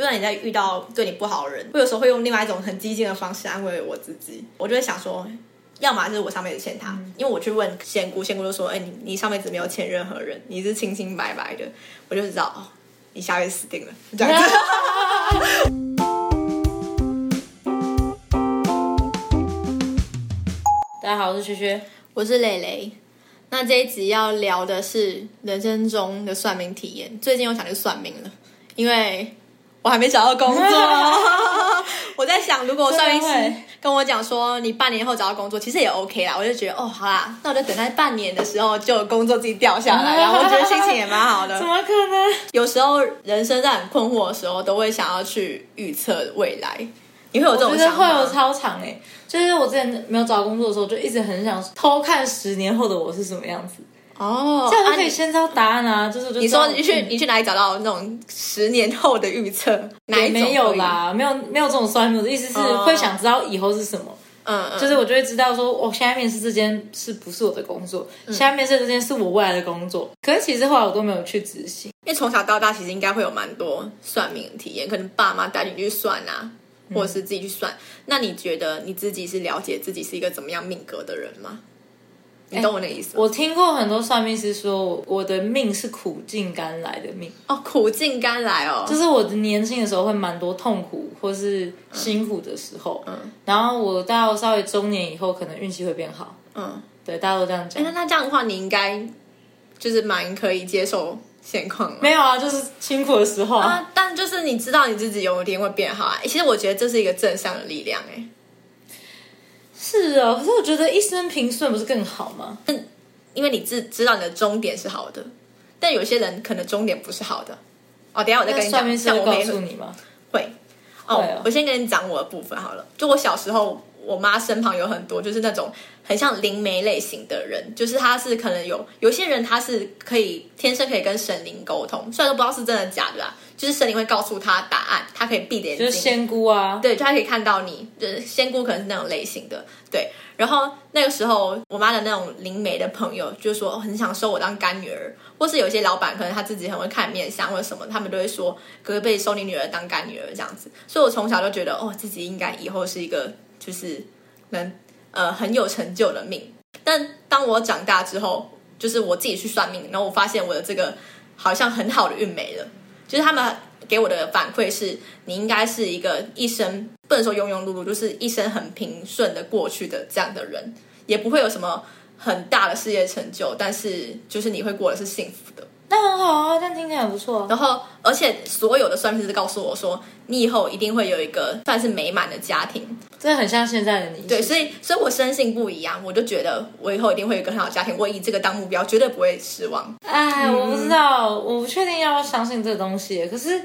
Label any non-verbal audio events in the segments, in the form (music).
就算你在遇到对你不好的人，我有时候会用另外一种很激进的方式安慰我自己。我就会想说，要么就是我上辈子欠他，因为我去问仙姑，仙姑就说：“哎、你你上辈子没有欠任何人，你是清清白白的。”我就知道哦，你下辈子死定了，这样子。(laughs) 大家好，我是薛薛。我是蕾蕾。那这一集要聊的是人生中的算命体验。最近我想去算命了，因为我还没找到工作。(laughs) (laughs) 我在想，如果算命师跟我讲说你半年后找到工作，其实也 OK 啦，我就觉得哦，好啦，那我就等待半年的时候就有工作自己掉下来，(laughs) 然后我觉得心情也蛮好的怎。么可能？有时候人生在很困惑的时候，都会想要去预测未来。你会有这我觉得种想法？会有超长诶、就是我之前没有找工作的时候，就一直很想偷看十年后的我是什么样子，哦，这样就可以先知道答案啊。就是就你说你去你去哪里找到那种十年后的预测？哪一没有？啦，没有没有这种算命。的意思是哦会想知道以后是什么，嗯嗯，就是我就会知道说，我现在面试这间是不是我的工作，嗯现在面试这间是我未来的工作。可是其实后来我都没有去执行。因为从小到大其实应该会有蛮多算命的体验，可能爸妈带你去算啊，或者是自己去算。那你觉得你自己是了解自己是一个怎么样命格的人吗？你懂我那意思吗？我听过很多算命师说，我的命是苦尽甘来的命。哦，苦尽甘来哦，就是我的年轻的时候会蛮多痛苦或是辛苦的时候，嗯然后我到稍微中年以后，可能运气会变好。嗯，对，大家都这样哎，讲。那那这样的话，你应该就是蛮可以接受现况嘛。没有啊，就是辛苦的时候啊。啊，但就是你知道你自己有一天会变好啊。其实我觉得这是一个正向的力量，哎，是啊，可是我觉得一生平顺不是更好吗？因为你知知道你的终点是好的，但有些人可能终点不是好的。哦，等一下我再跟你讲，像我妹诉你吗？会。哦，会哦我先跟你讲我的部分好了。就我小时候，我妈身旁有很多就是那种很像灵媒类型的人，就是他是可能有有些人他是可以天生可以跟神灵沟通，虽然都不知道是真的假的啦，就是神灵会告诉他答案，他可以闭着眼睛，就是仙姑啊，对，就他可以看到你，就是仙姑可能是那种类型的，对。然后那个时候，我妈的那种灵媒的朋友就说、哦很想收我当干女儿，或是有些老板可能他自己很会看面相或者什么，他们都会说可不可以收你女儿当干女儿这样子。所以我从小就觉得，哦，自己应该以后是一个就是能呃很有成就的命。但当我长大之后，就是我自己去算命，然后我发现我的这个好像很好的运没了。就是他们给我的反馈是，你应该是一个一生不能说庸庸碌碌，就是一生很平顺的过去的这样的人，也不会有什么很大的事业成就，但是就是你会过得是幸福的。那很好啊，但听起来不错啊。然后，而且所有的算命师告诉我说，你以后一定会有一个算是美满的家庭。真的很像现在的你。对，所以，所以我深信不疑啊，我就觉得我以后一定会有一个很好的家庭，我以这个当目标，绝对不会失望。哎，我不知道，我不确定要不要相信这个东西。可是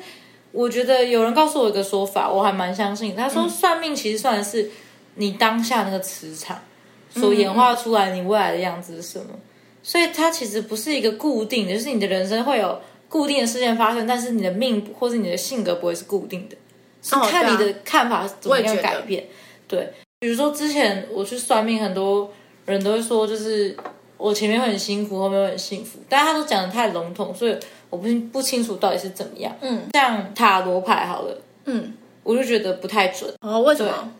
我觉得有人告诉我一个说法，我还蛮相信。他说算命其实算的是你当下那个磁场所演化出来你未来的样子是什么，所以它其实不是一个固定的，就是你的人生会有固定的事件发生，但是你的命或是你的性格不会是固定的，是哦看你的看法怎么样改变。对，比如说之前我去算命，很多人都会说，就是我前面会很辛苦，后面会很幸福，但是他都讲的太笼统，所以我不不清楚到底是怎么样。嗯像塔罗牌好了，嗯，我就觉得不太准。哦，为什么？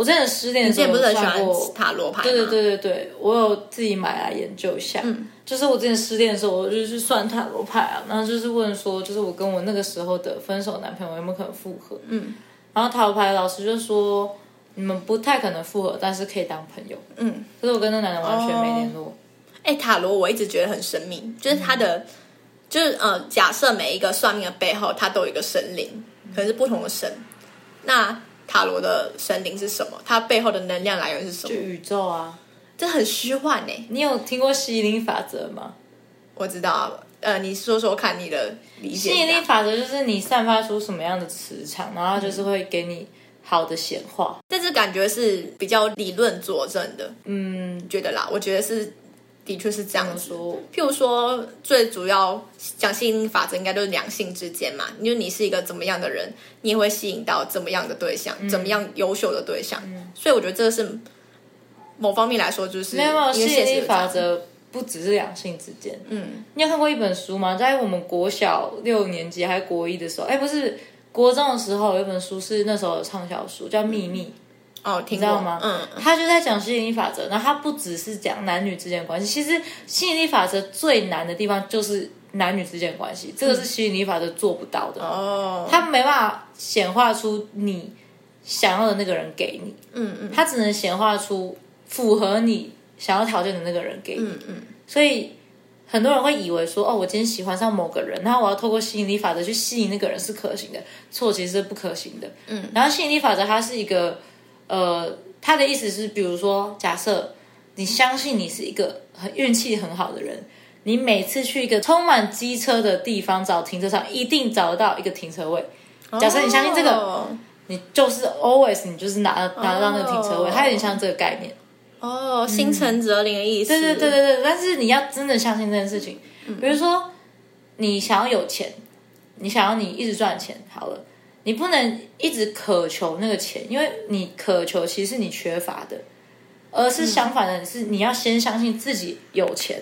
我之前失恋的时候不是很喜欢塔罗牌吗？对对对对对，我有自己买来研究一下。嗯，就是我之前失恋的时候，我就去算塔罗牌啊，然后就是问说，就是我跟我那个时候的分手男朋友有没有可能复合？嗯，然后塔罗牌老师就说，你们不太可能复合，但是可以当朋友。嗯，可是我跟那男的完全没联络。哎、塔罗我一直觉得很神秘，就是他的，就是呃，假设每一个算命的背后，他都有一个神灵，可能是不同的神。那塔罗的神灵是什么？它背后的能量来源是什么？就宇宙啊，这很虚幻呢。你有听过吸引力法则吗？我知道啊，呃，你说说看你的理解吸引。力法则就是你散发出什么样的磁场，然后就是会给你好的显化。但是感觉是比较理论佐证的，嗯，觉得啦，我觉得是的确是这样子。说譬如说，最主要讲吸引力法则，应该都是两性之间嘛。因为你是一个怎么样的人，你也会吸引到怎么样的对象，怎么样优秀的对象。所以我觉得这个是某方面来说，就是没有吸引力。法则不只是两性之间。嗯，你有看过一本书吗？在我们国小六年级还是国一的时候，哎，不是国中的时候有一本书是那时候的畅销书，叫《秘密》。哦，听知道吗？嗯，他就在讲吸引力法则，然后他不只是讲男女之间的关系，其实吸引力法则最难的地方就是男女之间的关系，这个是吸引力法则做不到的。哦，他没办法显化出你想要的那个人给你，嗯嗯他只能显化出符合你想要条件的那个人给你。嗯嗯，所以很多人会以为说，哦，我今天喜欢上某个人，然后我要透过吸引力法则去吸引那个人是可行的，错，其实是不可行的。嗯，然后吸引力法则它是一个。呃，他的意思是，比如说，假设你相信你是一个很运气很好的人，你每次去一个充满机车的地方找停车场，一定找得到一个停车位。假设你相信这个，你就是 always 你就是拿拿得到那个停车位，它有点像这个概念。哦，心诚则灵的意思。对对对对对，但是你要真的相信这件事情，比如说你想要有钱，你想要你一直赚钱，好了。你不能一直渴求那个钱，因为你渴求其实是你缺乏的，而是相反的，是你要先相信自己有钱。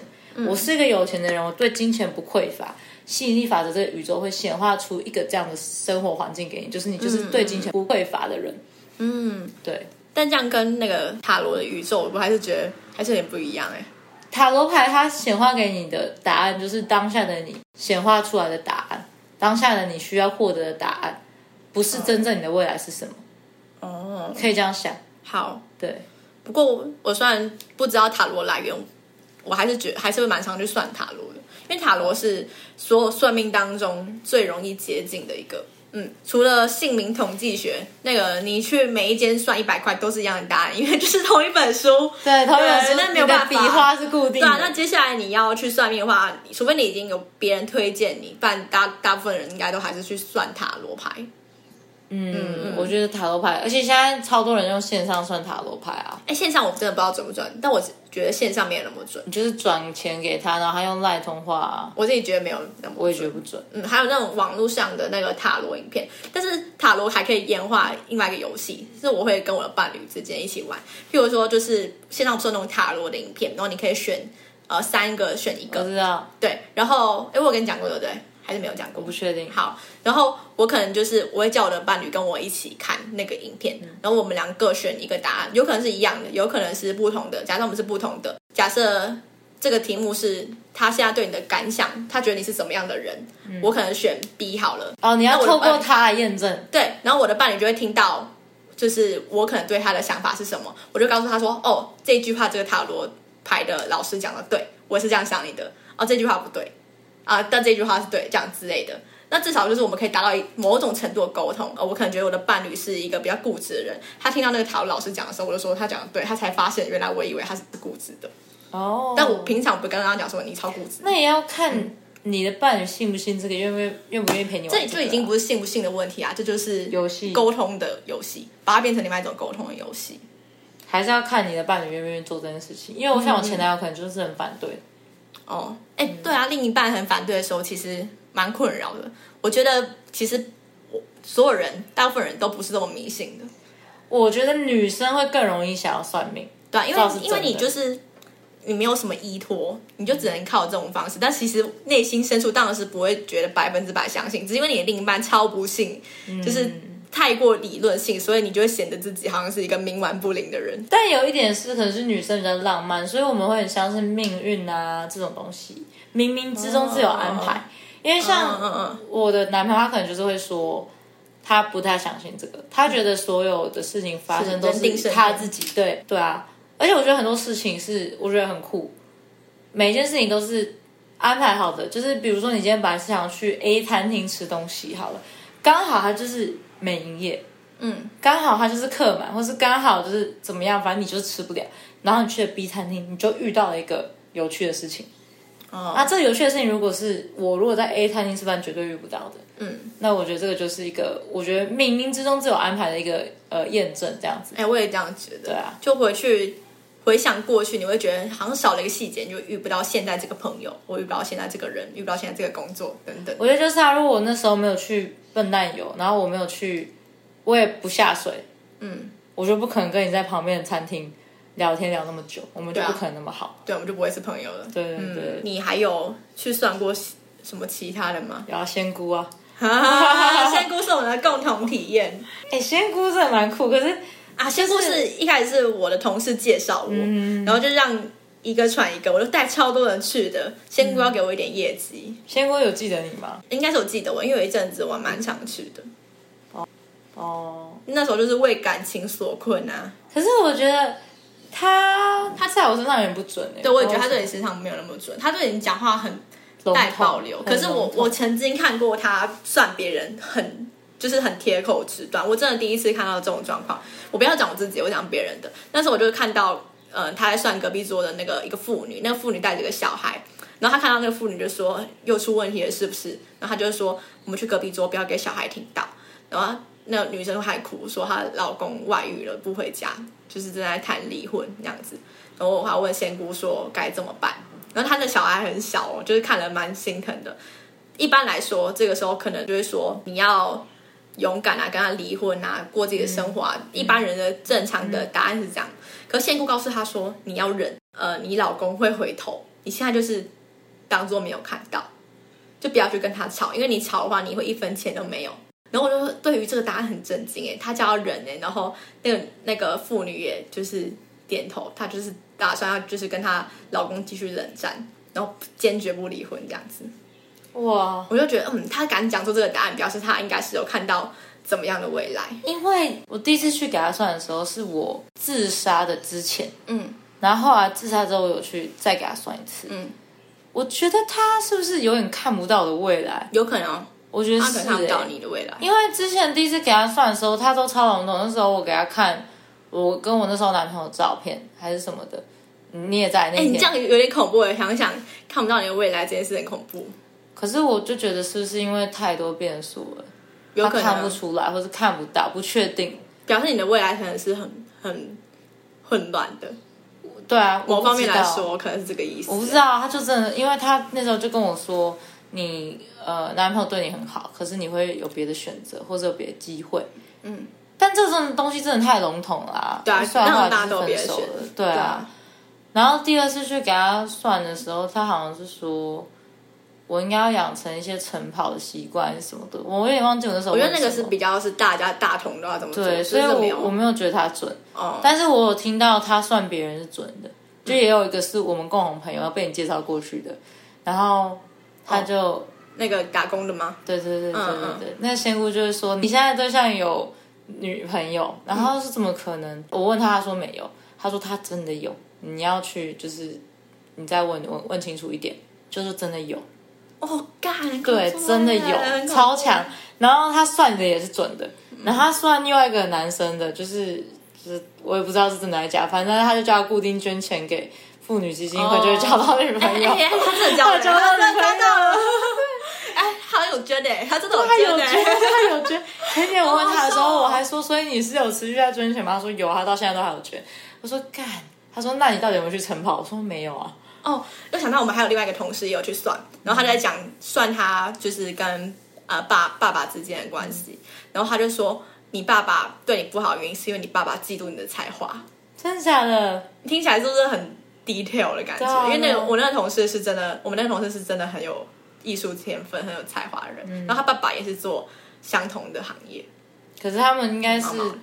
我是一个有钱的人，我对金钱不匮乏。吸引力法则这个宇宙会显化出一个这样的生活环境给你，就是你就是对金钱不匮乏的人。嗯，对。但这样跟那个塔罗的宇宙，我还是觉得还是有点不一样哎。塔罗牌它显化给你的答案，就是当下的你显化出来的答案，当下的你需要获得的答案。不是真正你的未来是什么？哦，可以这样想。好，对。不过我虽然不知道塔罗来源，我还是觉还是会蛮常去算塔罗的，因为塔罗是所有算命当中最容易接近的一个。嗯，除了姓名统计学，那个你去每一间算一百块都是一样的答案，因为就是同一本书。对，同一本书，那没有办法，笔画是固定的。对啊，那接下来你要去算命的话，除非你已经有别人推荐你，不然大大部分人应该都还是去算塔罗牌。嗯，我觉得塔罗牌，而且现在超多人用线上算塔罗牌啊。哎，线上我真的不知道准不准，但我觉得线上没有那么准。你就是转钱给他，然后他用赖通话啊。我自己觉得没有那么，我也觉得不准。嗯，还有那种网络上的那个塔罗影片，但是塔罗还可以演化另外一个游戏，是我会跟我的伴侣之间一起玩。譬如说，就是线上做那种塔罗的影片，然后你可以选呃三个选一个。我知道。对，然后哎，我跟你讲过对不对？还是没有讲过？我不确定。好，然后我可能就是我会叫我的伴侣跟我一起看那个影片，然后我们两个选一个答案，有可能是一样的，有可能是不同的。假设我们是不同的，假设这个题目是他现在对你的感想，他觉得你是什么样的人，我可能选 B 好了。哦，你要透过他来验证。对，然后我的伴侣就会听到，就是我可能对他的想法是什么，我就告诉他说：“哦，这句话这个塔罗牌的老师讲的对，我是这样想你的。哦，这句话不对。”啊，但这句话是对，这样之类的，那至少就是我们可以达到某种程度的沟通。呃，我可能觉得我的伴侣是一个比较固执的人，他听到那个塔罗老师讲的时候，我就说他讲的对，他才发现原来我以为他是固执的。哦，但我平常不跟他讲说你超固执。那也要看你的伴侣信不信这个，愿不愿愿不愿意陪你玩。这就已经不是信不信的问题啊，这就是游戏沟通的游戏，把它变成另外一种沟通的游戏。还是要看你的伴侣愿不愿意做这件事情，因为我像我前男友可能就是很反对。哦，哎，对啊，另一半很反对的时候，其实蛮困扰的。我觉得其实我所有人，大部分人都不是这么迷信的。我觉得女生会更容易想要算命，对，因为因为你就是你没有什么依托，你就只能靠这种方式。但其实内心深处当然是不会觉得百分之百相信，只是因为你的另一半超不信，就是。太过理论性，所以你就会显得自己好像是一个冥顽不灵的人。但有一点是，可能是女生比较浪漫，所以我们会很相信命运啊这种东西，冥冥之中自有安排。因为像我的男朋友，他可能就是会说，他不太相信这个，他觉得所有的事情发生都是他自己。对对啊，而且我觉得很多事情是我觉得很酷，每一件事情都是安排好的。就是比如说，你今天本来是想去 A 餐厅吃东西，好了，刚好他就是。没营业，嗯，刚好他就是客满，或是刚好就是怎么样，反正你就吃不了。然后你去了 B 餐厅，你就遇到了一个有趣的事情。哦，那这有趣的事情，如果是我如果在 A 餐厅吃饭，绝对遇不到的。嗯，那我觉得这个就是一个，我觉得冥冥之中自有安排的一个呃验证，这样子。哎，我也这样觉得。对啊，就回去回想过去，你会觉得好像少了一个细节，你就遇不到现在这个朋友，我遇不到现在这个人，遇不到现在这个工作等等。我觉得就是啊，如果我那时候没有去。笨蛋游，然后我没有去，我也不下水，嗯，我就不可能跟你在旁边的餐厅聊天聊那么久，我们就不可能那么好，对，我们就不会是朋友了。对对对，你还有去算过什么其他的吗？然后仙姑啊，仙姑是我们的共同体验 (laughs) 哎、仙姑真的蛮酷，可是啊！仙姑是一开始是我的同事介绍我，然后就让一个传一个，我就带超多人去的。仙姑要给我一点业绩，仙姑有记得你吗？应该是我记得我，因为有一阵子我蛮常去的。哦，那时候就是为感情所困啊。可是我觉得他他在我身上有点不准哎、对，我也觉得他对你身上没有那么准，他对你讲话很带保留。可是我我曾经看过他算别人很就是很贴口直断，我真的第一次看到这种状况。我不要讲我自己，我讲别人的。那时候我就看到，呃，他在算隔壁桌的那个一个妇女，那个妇女带着个小孩，然后他看到那个妇女就说又出问题了是不是？然后他就说我们去隔壁桌，不要给小孩听到。然后那个女生还哭说她老公外遇了不回家，就是正在谈离婚那样子。然后我还问仙姑说该怎么办，然后他的小孩很小哦，就是看了蛮心疼的。一般来说，这个时候可能就会说你要勇敢啊，跟他离婚啊，过自己的生活啊。一般人的正常的答案是这样，可仙姑告诉他说你要忍，呃，你老公会回头，你现在就是当做没有看到，就不要去跟他吵，因为你吵的话，你会一分钱都没有。然后我就对于这个答案很震惊哎，他叫要忍哎，然后那个那个妇女也就是点头，她就是打算要就是跟她老公继续冷战，然后坚决不离婚这样子。哇，我就觉得，嗯，他敢讲出这个答案，表示他应该是有看到怎么样的未来。因为我第一次去给他算的时候，是我自杀的之前，嗯然后后来自杀之后，我有去再给他算一次。嗯，我觉得他是不是有点看不到我的未来？有可能哦我觉得是、他可能看不到欸，你的未来。因为之前第一次给他算的时候，他都超笼统。那时候我给他看我跟我那时候男朋友的照片还是什么的，你也在那哎，天。你这样有点恐怖哎，想想看不到你的未来这件事很恐怖，可是我就觉得是不是因为太多变数了，有可他看不出来，或是看不到，不确定。表示你的未来可能是很很混乱的。对啊，我某方面来说，可能是这个意思。我不知道，他就真的，因为他那时候就跟我说，你呃男朋友对你很好，可是你会有别的选择，或者有别的机会。嗯，但这种东西真的太笼统了、啊。对啊算然后来那大家都有就是分手了别选择，对啊。对啊然后第二次去给他算的时候，他好像是说。我应该要养成一些晨跑的习惯什么的，我有点忘记我那时候我。觉得那个是比较是大家大同都要怎么做，对，所以是没有我我没有觉得他准，哦，但是我有听到他算别人是准的，就也有一个是我们共同朋友要被你介绍过去的，然后他就、那个打工的吗？对对对对对嗯对，那仙姑就是说你现在对象有女朋友，然后是怎么可能？我问他，他说没有，他说他真的有，你要去就是你再问问问清楚一点，就是真的有，哦，干，很对，真的有，超强。然后他算的也是准的，然后他算另外一个男生的，就是就是我也不知道是真的还是假，反正他就叫他固定捐钱给妇女基金会，哦就会交到女朋友。他真的交到女朋友交到了。哎，好有捐的，他真的 (laughs) 他有捐。他有捐。前年我问他的时候，我还说，所以你是有持续在捐钱吗？他说有啊，他到现在都还有捐。我说干，他说那你到底有没有去晨跑？我说没有啊。哦，又想到我们还有另外一个同事也有去算，然后他就在讲算他就是跟呃爸爸爸之间的关系，然后他就说你爸爸对你不好的原因是因为你爸爸嫉妒你的才华，真的假的？听起来是不是很 detail 的感觉？啊因为那个我那个同事是真的，我们那个同事是真的很有艺术天分、很有才华的人，嗯然后他爸爸也是做相同的行业。可是他们应该是妈妈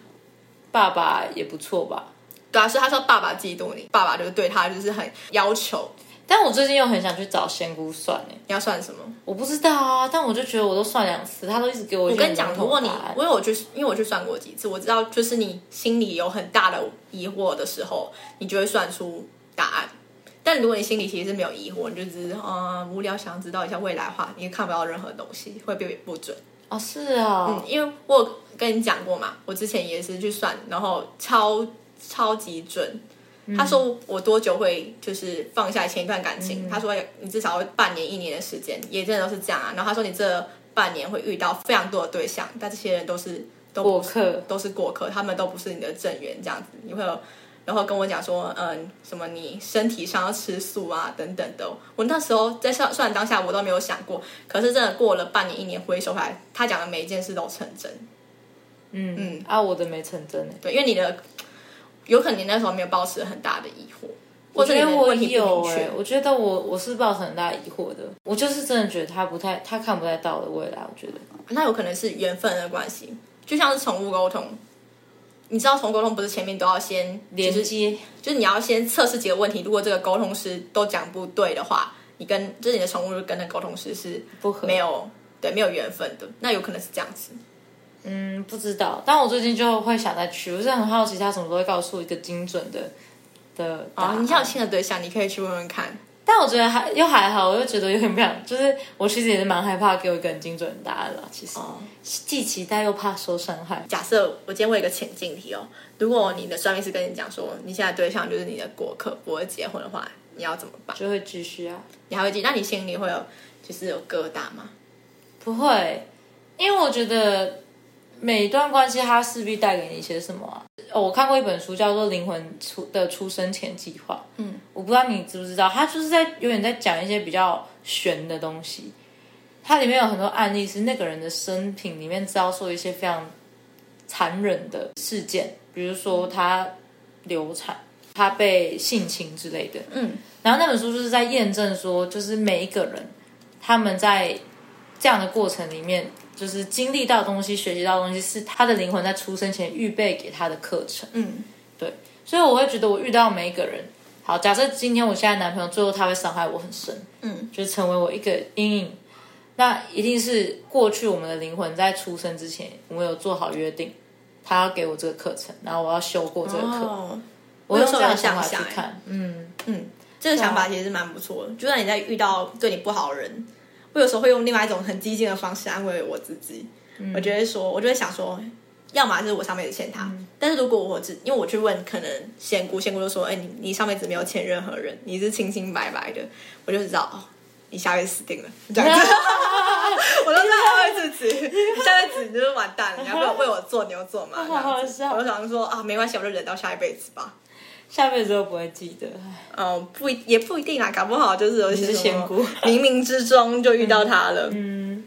爸爸也不错吧？对啊，所以他说爸爸嫉妒你，爸爸就是对他就是很要求。但我最近又很想去找仙姑算诶、你要算什么？我不知道啊，但我就觉得我都算两次，他都一直给我。我跟你讲，如果你因为我去，因为我去算过几次，我知道就是你心里有很大的疑惑的时候，你就会算出答案。但如果你心里其实是没有疑惑，你就只是嗯无聊想要知道一下未来的话，你也看不到任何东西，会被不准。哦是啊、嗯，因为我有跟你讲过嘛，我之前也是去算，然后超超级准。他说我多久会就是放下前一段感情？他说你至少要半年一年的时间，也真的都是这样啊。然后他说你这半年会遇到非常多的对象，但这些人都是都过客都是过客，他们都不是你的正缘，这样子你会有。然后跟我讲说，嗯，什么你身体上要吃素啊，等等的。我那时候在算算当下，我都没有想过。可是真的过了半年、一年，回首回来，他讲的每一件事都成真。嗯嗯啊，我的没成真诶、对，因为你的有可能你那时候没有抱持很大的疑惑，或者觉得我有。我觉得我我是抱持很大疑惑的，我就是真的觉得他不太，他看不太到的未来，我觉得那有可能是缘分的关系，就像是宠物沟通。你知道宠物沟通不是前面都要先就是连接，就是你要先测试几个问题，如果这个沟通师都讲不对的话，你跟就是你的宠物跟那个沟通师是不合没有对没有缘分的，那有可能是这样子。嗯，不知道。但我最近就会想再去，我是很好奇他什么时候会告诉我一个精准的的答哦，案。你像有新的对象，你可以去问问看。但我觉得还又还好，我又觉得有点不想，就是我其实也是蛮害怕给我一个很精准的答案了。其实、哦，既期待又怕受伤害。假设我今天问一个前进题哦，如果你的算命师跟你讲说，你现在对象就是你的过客，不会结婚的话，你要怎么办？就会继续啊，你还会记？那你心里会有就是有疙瘩吗？不会，因为我觉得每一段关系它势必带给你一些什么啊。哦，我看过一本书叫做《灵魂出的出生前计划》，嗯，我不知道你知不知道，它就是在有点在讲一些比较玄的东西。它里面有很多案例是那个人的生平里面遭受一些非常残忍的事件，比如说他流产、他被性侵之类的。嗯，然后那本书就是在验证说，就是每一个人他们在这样的过程里面，就是经历到的东西、学习到的东西，是他的灵魂在出生前预备给他的课程。嗯，对所以我会觉得，我遇到每一个人，好，假设今天我现在男朋友最后他会伤害我很深，嗯，就是成为我一个阴影，那一定是过去我们的灵魂在出生之前，我们有做好约定，他要给我这个课程，然后我要修过这个课，哦，我用这样的想法去看，嗯，嗯，这个想法其实是蛮不错的。就算你在遇到对你不好的人，我有时候会用另外一种很激进的方式安慰我自己。我就会说，我就会想说，要么是我上辈子欠他，但是如果我只因为我去问可能仙姑，仙姑就说，哎、你你上辈子没有欠任何人，你是清清白白的，我就知道哦，你下辈子死定了，这样子。(laughs) 我都在安慰自己，你下辈子你就是完蛋了，你要不要为我做牛做马。(laughs) 我就想说啊，没关系，我就忍到下一辈子吧。下辈子都不会记得，唉嗯，不一也不一定啊，搞不好就是有一些你是什么仙姑冥冥之中就遇到他了。嗯，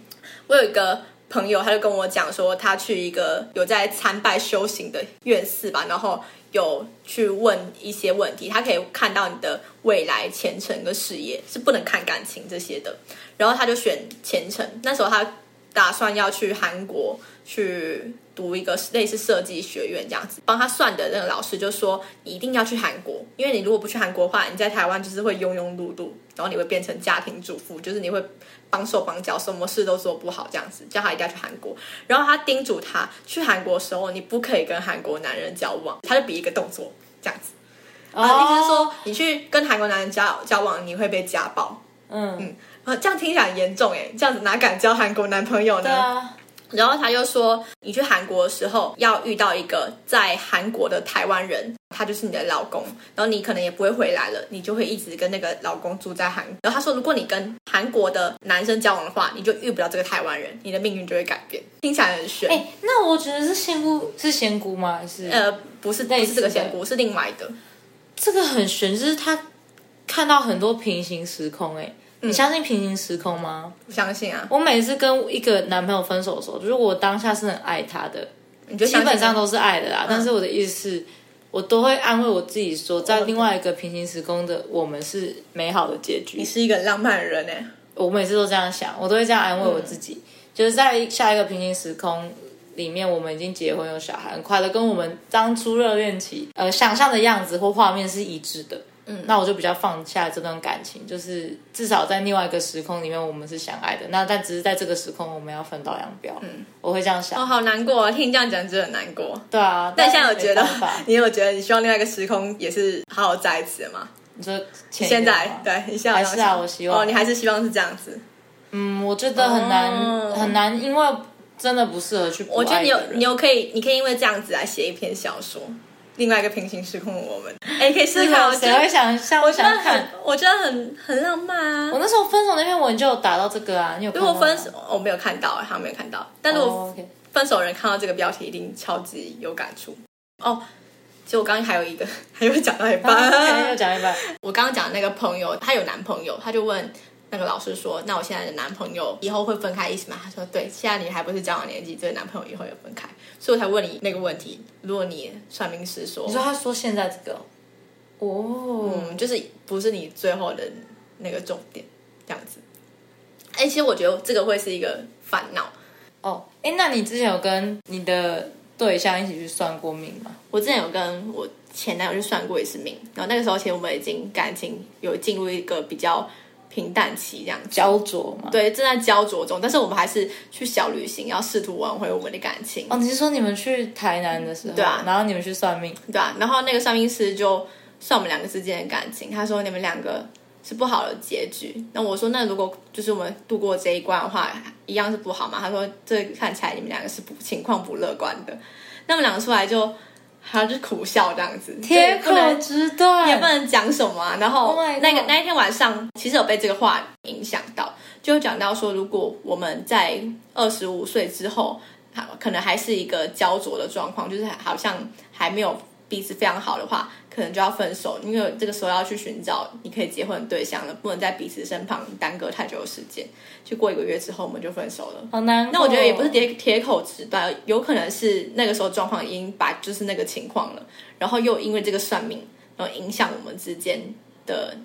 我有一个朋友，他就跟我讲说，他去一个有在参拜修行的院寺吧，然后有去问一些问题，他可以看到你的未来前程跟事业，是不能看感情这些的。然后他就选前程，那时候他打算要去韩国去读一个类似设计学院这样子，帮他算的那个老师就说，你一定要去韩国，因为你如果不去韩国的话，你在台湾就是会庸庸碌碌，然后你会变成家庭主妇，就是你会帮手帮脚，什么事都做不好这样子，叫他一定要去韩国。然后他叮嘱他，去韩国的时候你不可以跟韩国男人交往，他就比一个动作这样子，啊，意思是说你去跟韩国男人交交往，你会被家暴。嗯嗯，啊，这样听起来很严重哎，这样子哪敢交韩国男朋友呢？对啊，然后他又说，你去韩国的时候要遇到一个在韩国的台湾人，他就是你的老公，然后你可能也不会回来了，你就会一直跟那个老公住在韩。然后他说，如果你跟韩国的男生交往的话，你就遇不到这个台湾人，你的命运就会改变。听起来很玄。哎、那我觉得是仙姑是仙姑吗？还是呃，不是，不类似的是这个仙姑，是另外的。这个很悬，就是他看到很多平行时空、哎、嗯你相信平行时空吗？不相信啊？我每次跟一个男朋友分手的时候，如果我当下是很爱他的，基你就相信本上都是爱的啦。但是我的意思是，我都会安慰我自己说，在另外一个平行时空的我们是美好的结局你。是一个很浪漫的人呢。我每次都这样想，我都会这样安慰我自己，就是在下一个平行时空里面，我们已经结婚有小孩，很快的跟我们当初热恋期呃想象的样子或画面是一致的。嗯，那我就比较放下这段感情，就是至少在另外一个时空里面，我们是相爱的。那但只是在这个时空，我们要分道扬镳。嗯，我会这样想。哦，好难过啊！听你这样讲，真的很难过。对啊，但现在有觉得你有觉得你希望另外一个时空也是好好在一起的吗？你说前现在对，你现在还是啊我希望哦，你还是希望是这样子。嗯，我觉得很难、哦很难，因为真的不适合去我觉得你有你有可以，你可以因为这样子来写一篇小说，另外一个平行时空的我们。哎，可以试试看。我觉谁会想像我想看，我觉得很很浪漫啊我。那时候分手那篇文就有打到这个啊，你有如果分手，我没有看到，好像没有看到。但如果分手人看到这个标题，一定超级有感触。哦，其实我刚刚还有一个，(laughs) 还有讲到一半。啊又讲一半，我刚刚讲的那个朋友，她有男朋友，他就问那个老师说：“那我现在的男朋友以后会分开意思吗？”他说：“对，现在你还不是交往年纪，这个男朋友以后也分开，所以我才问你那个问题。如果你算命师说，你说他说现在这个哦，哦，嗯，就是不是你最后的那个重点，这样子。哎、其实我觉得这个会是一个烦恼。哦，哎，那你之前有跟你的对象一起去算过命吗？我之前有跟我前男友去算过一次命，然后那个时候其实我们已经感情有进入一个比较平淡期，这样。焦灼嘛？对，正在焦灼中，但是我们还是去小旅行，要试图挽回我们的感情。哦，你是说你们去台南的时候，对啊然后你们去算命，对啊，然后那个算命师就算我们两个之间的感情，他说你们两个是不好的结局。那我说那如果就是我们度过这一关的话，一样是不好嘛？他说这看起来你们两个是不情况不乐观的。那么两个出来就好像就是苦笑这样子，铁口就不能直断，也不能讲什么、啊。然后 Oh 那个那一天晚上，其实有被这个话影响到，就讲到说，如果我们在二十五岁之后，好可能还是一个焦灼的状况，就是好像还没有彼此非常好的话，可能就要分手，因为这个时候要去寻找你可以结婚的对象了，不能在彼此身旁耽搁太久的时间。就过一个月之后，我们就分手了。好难。那我觉得也不是铁铁口直断，有可能是那个时候状况已经把就是那个情况了，然后又因为这个算命，然后影响我们之间的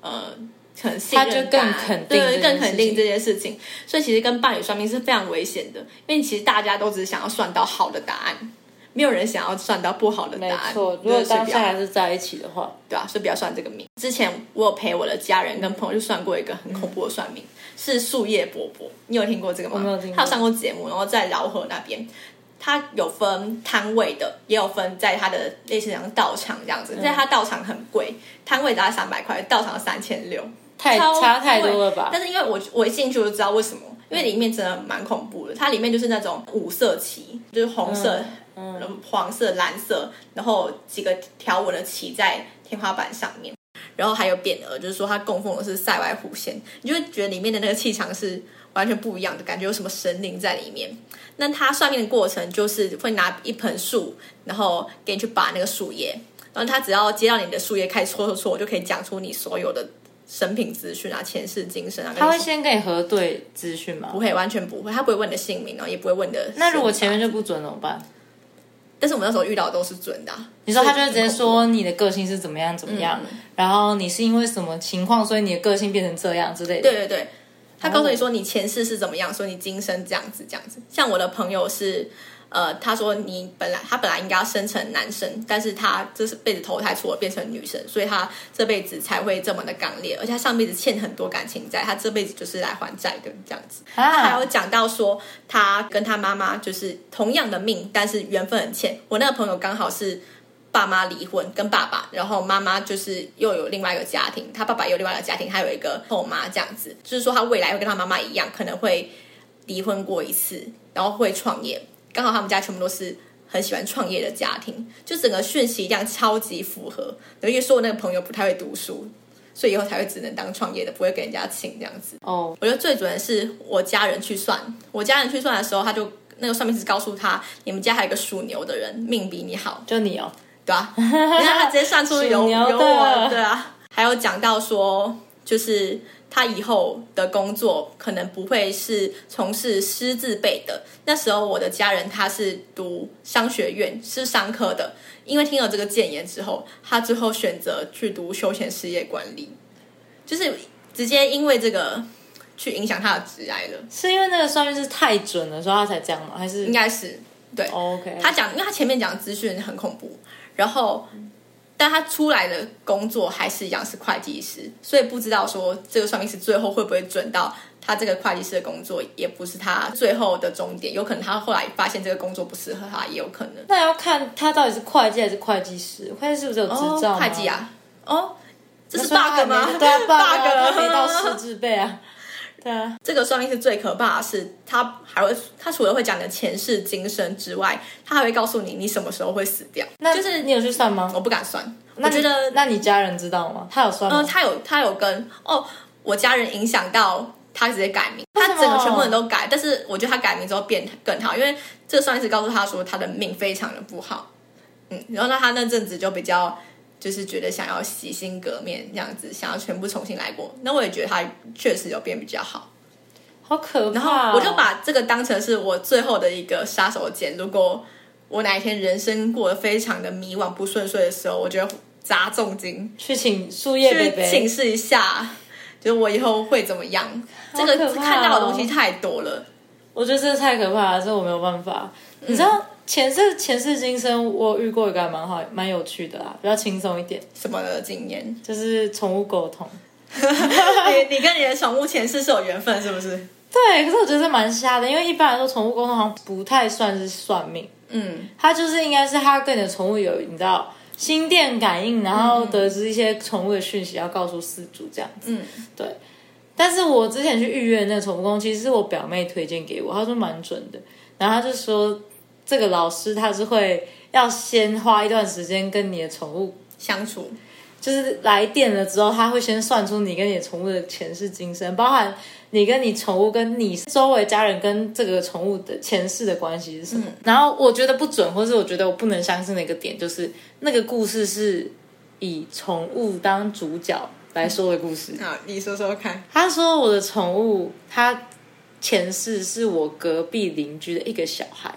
呃，可能信任他就更肯定这对，更肯定这件事情。所以其实跟伴侣算命是非常危险的，因为其实大家都只是想要算到好的答案，没有人想要算到不好的答案。没错。如果当下还是在一起的话，对啊，所以不要算这个命。之前我有陪我的家人跟朋友去算过一个很恐怖的算命，是树叶伯伯。你有听过这个吗？我没有听过他有上过节目，然后在饶河那边，他有分摊位的，也有分在他的类似像道场这样子。在他道场很贵，摊位大概三百块，道场三千六，太差太多了吧？但是因为我我一进去我就知道为什么，因为里面真的蛮恐怖的。它里面就是那种五色旗，就是红色、嗯黄色、蓝色，然后几个条纹的旗在天花板上面，然后还有匾额，就是说它供奉的是塞外狐仙，你就会觉得里面的那个气场是完全不一样的，感觉有什么神灵在里面。那它算命的过程就是会拿一盆树，然后给你去拔那个树叶，然后他只要接到你的树叶开始搓搓搓，我就可以讲出你所有的生平资讯啊、前世今生啊。他会先跟你核对资讯吗不？会，完全不会，他不会问你的姓名，然后也不会问你的。那如果前面就，不准怎么办？但是我们那时候遇到的都是准的啊、你说他就会直接说你的个性是怎么样怎么样，然后你是因为什么情况，所以你的个性变成这样之类的。对对对，他告诉你说你前世是怎么样，说你今生这样子这样子。像我的朋友是。呃，他说你本来他本来应该要生成男生，但是他这是辈子投胎出了变成女生，所以他这辈子才会这么的刚烈，而且他上辈子欠很多感情债，他这辈子就是来还债的这样子。他还啊有，讲到说，他跟他妈妈就是同样的命，但是缘分很欠。我那个朋友刚好是爸妈离婚，跟爸爸，然后妈妈就是又有另外一个家庭，他爸爸有另外一个家庭，还有一个后妈这样子，就是说他未来会跟他妈妈一样，可能会离婚过一次，然后会创业。刚好他们家全部都是很喜欢创业的家庭，就整个讯息量超级符合。因为说我那个朋友不太会读书，所以以后才会只能当创业的，不会给人家请这样子。哦，我觉得最准的是我家人去算，我家人去算的时候，他就那个算命师告诉他，你们家还有一个属牛的人，命比你好，就你哦，对吧、然 (laughs) 后他直接算出有有我，对啊。还有讲到说，就是他以后的工作可能不会是从事师字辈的。那时候我的家人他是读商学院，是商科的，因为听了这个谏言之后，他最后选择去读休闲事业管理，就是直接因为这个去影响他的职业了，是因为那个算命是太准了，所以他才这样吗？还是应该是对。OK？他讲，因为他前面讲的资讯很恐怖，然后，但他出来的工作还是一样是会计师，所以不知道说这个算命师最后会不会准到他这个会计师的工作，也不是他最后的终点，有可能他后来发现这个工作不适合他，也有可能。那要看他到底是会计还是会计师，会计师不是有执照会计，啊，哦，这是 bug 吗？没对啊，bug (laughs) 没到了师字辈啊，对啊，这个算命是最可怕的是，他还会，他除了会讲你的前世今生之外，他还会告诉你你什么时候会死掉。那就是你有去算吗？我不敢算，那觉得那你家人知道吗？他有算吗？嗯，他有他有跟哦，我家人影响到他直接改名，他整个全部人都改，但是我觉得他改名之后变更好，因为这个算命师告诉他说他的命非常的不好，嗯，然后那他那阵子就比较就是觉得想要洗心革面这样子，想要全部重新来过，那我也觉得他确实有变比较好，好可怕、然后我就把这个当成是我最后的一个杀手锏，如果我哪一天人生过得非常的迷惘不顺遂的时候，我觉得砸重金去请树叶贝去请，示一下，就是我以后会怎么样？这个看到的东西太多了。我觉得这太可怕了，这我没有办法。嗯你知道前世前世今生，我遇过一个还蛮好蛮有趣的啦，比较轻松一点，什么的经验？就是宠物沟通。(laughs) 你你跟你的宠物前世是有缘分，是不是？对，可是我觉得这蛮瞎的，因为一般来说，宠物沟通好像不太算是算命，嗯，它就是应该是它跟你的宠物有你知道心电感应，然后得知一些宠物的讯息，要告诉饲主这样子。嗯，对。但是我之前去预约那个宠物沟通，其实是我表妹推荐给我，她说蛮准的，然后她就说这个老师他是会要先花一段时间跟你的宠物相处，就是来电了之后，他会先算出你跟你的宠物的前世今生，包含你跟你宠物跟你周围家人跟这个宠物的前世的关系是什么。然后我觉得不准，或是我觉得我不能相信的一个点，就是那个故事是以宠物当主角来说的故事。好，你说说看。他说我的宠物，他前世是我隔壁邻居的一个小孩。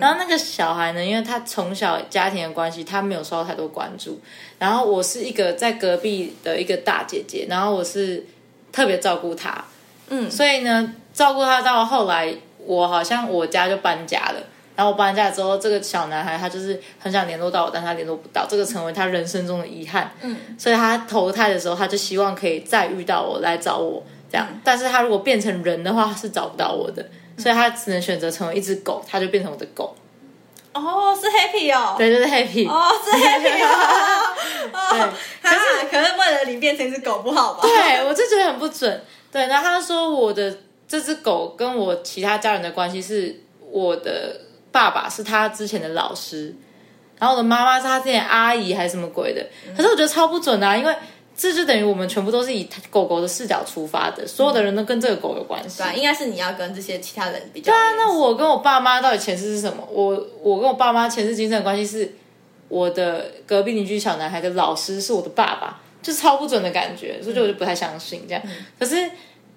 然后那个小孩呢，因为他从小家庭的关系，他没有受到太多关注。然后我是一个在隔壁的一个大姐姐，然后我是特别照顾他，嗯所以呢，照顾他到后来，我好像我家就搬家了。然后我搬家之后，这个小男孩他就是很想联络到我，但他联络不到，这个成为他人生中的遗憾。嗯，所以他投胎的时候，他就希望可以再遇到我来找我这样。但是他如果变成人的话，是找不到我的，所以他只能选择成为一只狗，他就变成我的狗。哦，是 happy 哦。对，就是 happy。哦，是 happy 哦。(laughs) 对哦，可是可是为了你变成一只狗不好吧？对，我就觉得很不准。对，然后他说我的这只狗跟我其他家人的关系是，我的爸爸是他之前的老师，然后我的妈妈是他之前的阿姨还是什么鬼的。可是我觉得超不准的、啊，因为这就等于我们全部都是以狗狗的视角出发的，所有的人都跟这个狗有关系。对啊，应该是你要跟这些其他人比较。对啊，那我跟我爸妈到底前世是什么？我我跟我爸妈前世今生的关系是，我的隔壁邻居小男孩的老师是我的爸爸，就超不准的感觉，所以我就不太相信这样。可是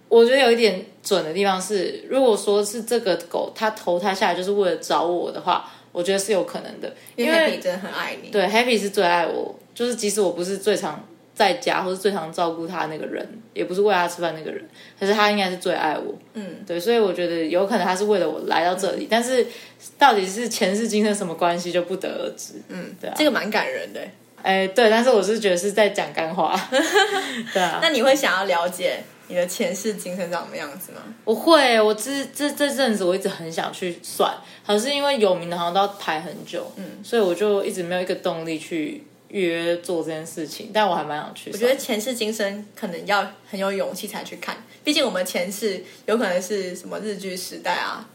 我觉得有一点准的地方是，如果说是这个狗它投胎下来就是为了找我的话，我觉得是有可能的，因为 happy 真的很爱你。对，Happy 是最爱我，就是即使我不是最常在家或是最常照顾他那个人，也不是喂他吃饭那个人，可是他应该是最爱我。嗯，对，所以我觉得有可能他是为了我来到这里，但是到底是前世今生什么关系就不得而知。嗯，对啊，这个蛮感人的。哎，对，但是我是觉得是在讲干话。(laughs) 对啊，那你会想要了解你的前世今生长什么样子吗？我会，我这这这阵子我一直很想去算，可是因为有名的好像都要排很久，嗯，所以我就一直没有一个动力去约做这件事情，但我还蛮想去。我觉得前世今生可能要很有勇气才去看，毕竟我们前世有可能是什么日据时代啊、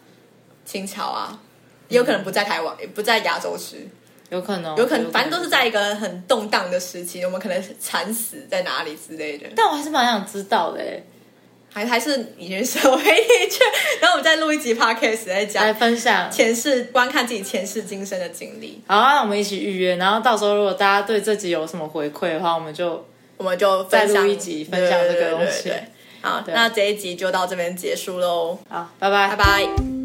清朝啊，也有可能不在台湾，也不在亚洲区，有可能，有可能反正都是在一个很动荡的时期，我们可能惨死在哪里之类的。但我还是蛮想知道的哎，还还是你去社会你去，然后我们再录一集 podcast 在来讲分享。前世观看自己前世今生的经历，好啊，那我们一起预约，然后到时候如果大家对这集有什么回馈的话，我们就我们就再录一集分享这个东西。对对对对。好，那这一集就到这边结束喽，好，拜拜。拜拜。